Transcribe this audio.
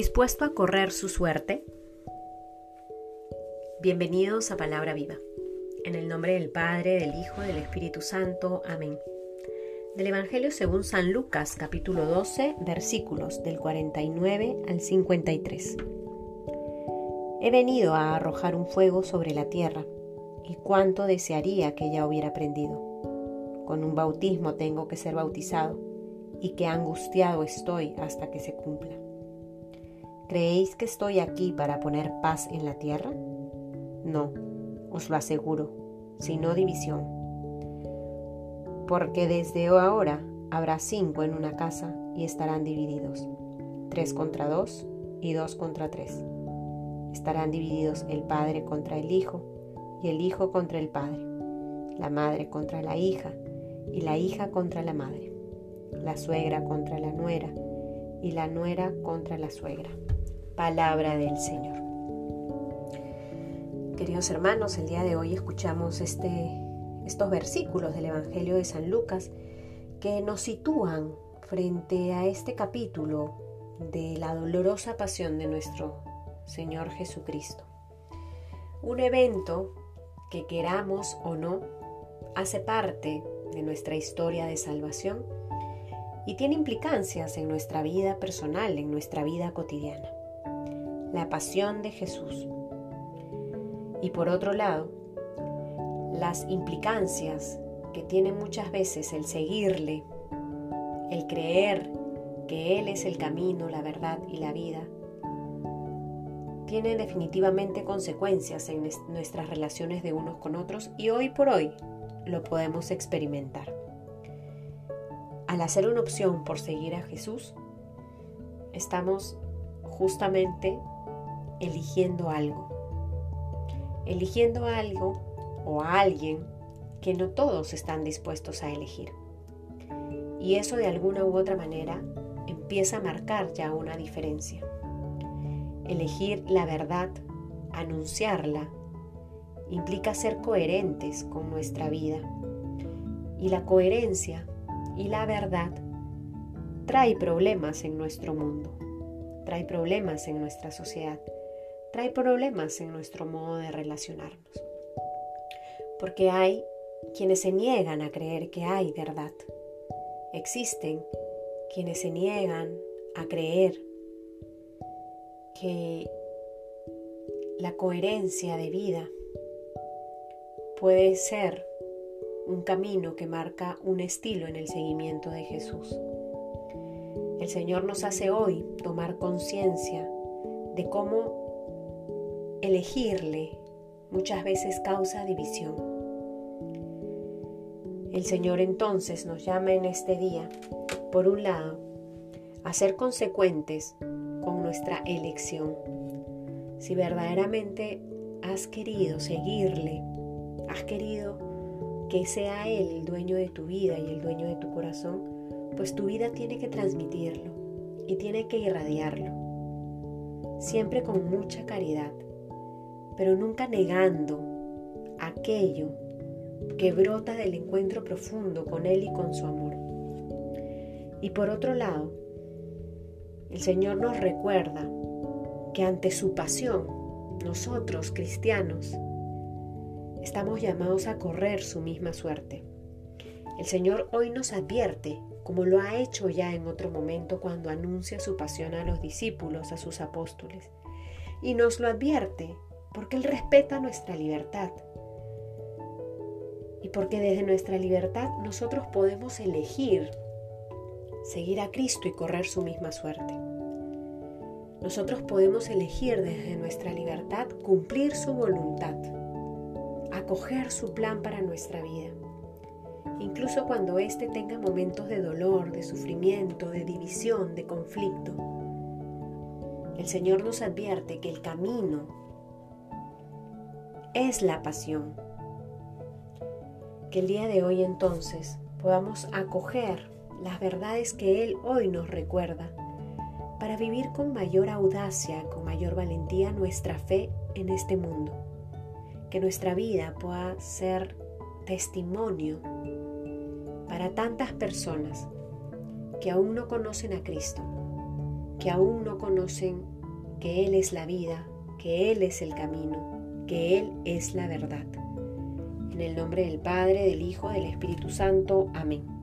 ¿Dispuesto a correr su suerte? Bienvenidos a Palabra Viva. En el nombre del Padre, del Hijo, del Espíritu Santo. Amén. Del Evangelio según San Lucas, capítulo 12, versículos del 49 al 53. He venido a arrojar un fuego sobre la tierra, y cuánto desearía que ya hubiera prendido. Con un bautismo tengo que ser bautizado, y qué angustiado estoy hasta que se cumpla. ¿Creéis que estoy aquí para poner paz en la tierra? No, os lo aseguro, sino división. Porque desde ahora habrá cinco en una casa y estarán divididos, tres contra dos y dos contra tres. Estarán divididos el padre contra el hijo y el hijo contra el padre, la madre contra la hija y la hija contra la madre, la suegra contra la nuera y la nuera contra la suegra palabra del Señor. Queridos hermanos, el día de hoy escuchamos este, estos versículos del Evangelio de San Lucas que nos sitúan frente a este capítulo de la dolorosa pasión de nuestro Señor Jesucristo. Un evento que queramos o no hace parte de nuestra historia de salvación y tiene implicancias en nuestra vida personal, en nuestra vida cotidiana la pasión de Jesús. Y por otro lado, las implicancias que tiene muchas veces el seguirle, el creer que Él es el camino, la verdad y la vida, tiene definitivamente consecuencias en nuestras relaciones de unos con otros y hoy por hoy lo podemos experimentar. Al hacer una opción por seguir a Jesús, estamos justamente eligiendo algo. Eligiendo algo o a alguien que no todos están dispuestos a elegir. Y eso de alguna u otra manera empieza a marcar ya una diferencia. Elegir la verdad, anunciarla, implica ser coherentes con nuestra vida. Y la coherencia y la verdad trae problemas en nuestro mundo, trae problemas en nuestra sociedad trae problemas en nuestro modo de relacionarnos. Porque hay quienes se niegan a creer que hay verdad. Existen quienes se niegan a creer que la coherencia de vida puede ser un camino que marca un estilo en el seguimiento de Jesús. El Señor nos hace hoy tomar conciencia de cómo elegirle muchas veces causa división. El Señor entonces nos llama en este día, por un lado, a ser consecuentes con nuestra elección. Si verdaderamente has querido seguirle, has querido que sea Él el dueño de tu vida y el dueño de tu corazón, pues tu vida tiene que transmitirlo y tiene que irradiarlo, siempre con mucha caridad pero nunca negando aquello que brota del encuentro profundo con Él y con su amor. Y por otro lado, el Señor nos recuerda que ante su pasión, nosotros, cristianos, estamos llamados a correr su misma suerte. El Señor hoy nos advierte, como lo ha hecho ya en otro momento cuando anuncia su pasión a los discípulos, a sus apóstoles, y nos lo advierte porque Él respeta nuestra libertad. Y porque desde nuestra libertad nosotros podemos elegir seguir a Cristo y correr su misma suerte. Nosotros podemos elegir desde nuestra libertad cumplir su voluntad, acoger su plan para nuestra vida, incluso cuando éste tenga momentos de dolor, de sufrimiento, de división, de conflicto. El Señor nos advierte que el camino es la pasión. Que el día de hoy entonces podamos acoger las verdades que Él hoy nos recuerda para vivir con mayor audacia, con mayor valentía nuestra fe en este mundo. Que nuestra vida pueda ser testimonio para tantas personas que aún no conocen a Cristo, que aún no conocen que Él es la vida, que Él es el camino, que Él es la verdad. En el nombre del Padre, del Hijo, del Espíritu Santo. Amén.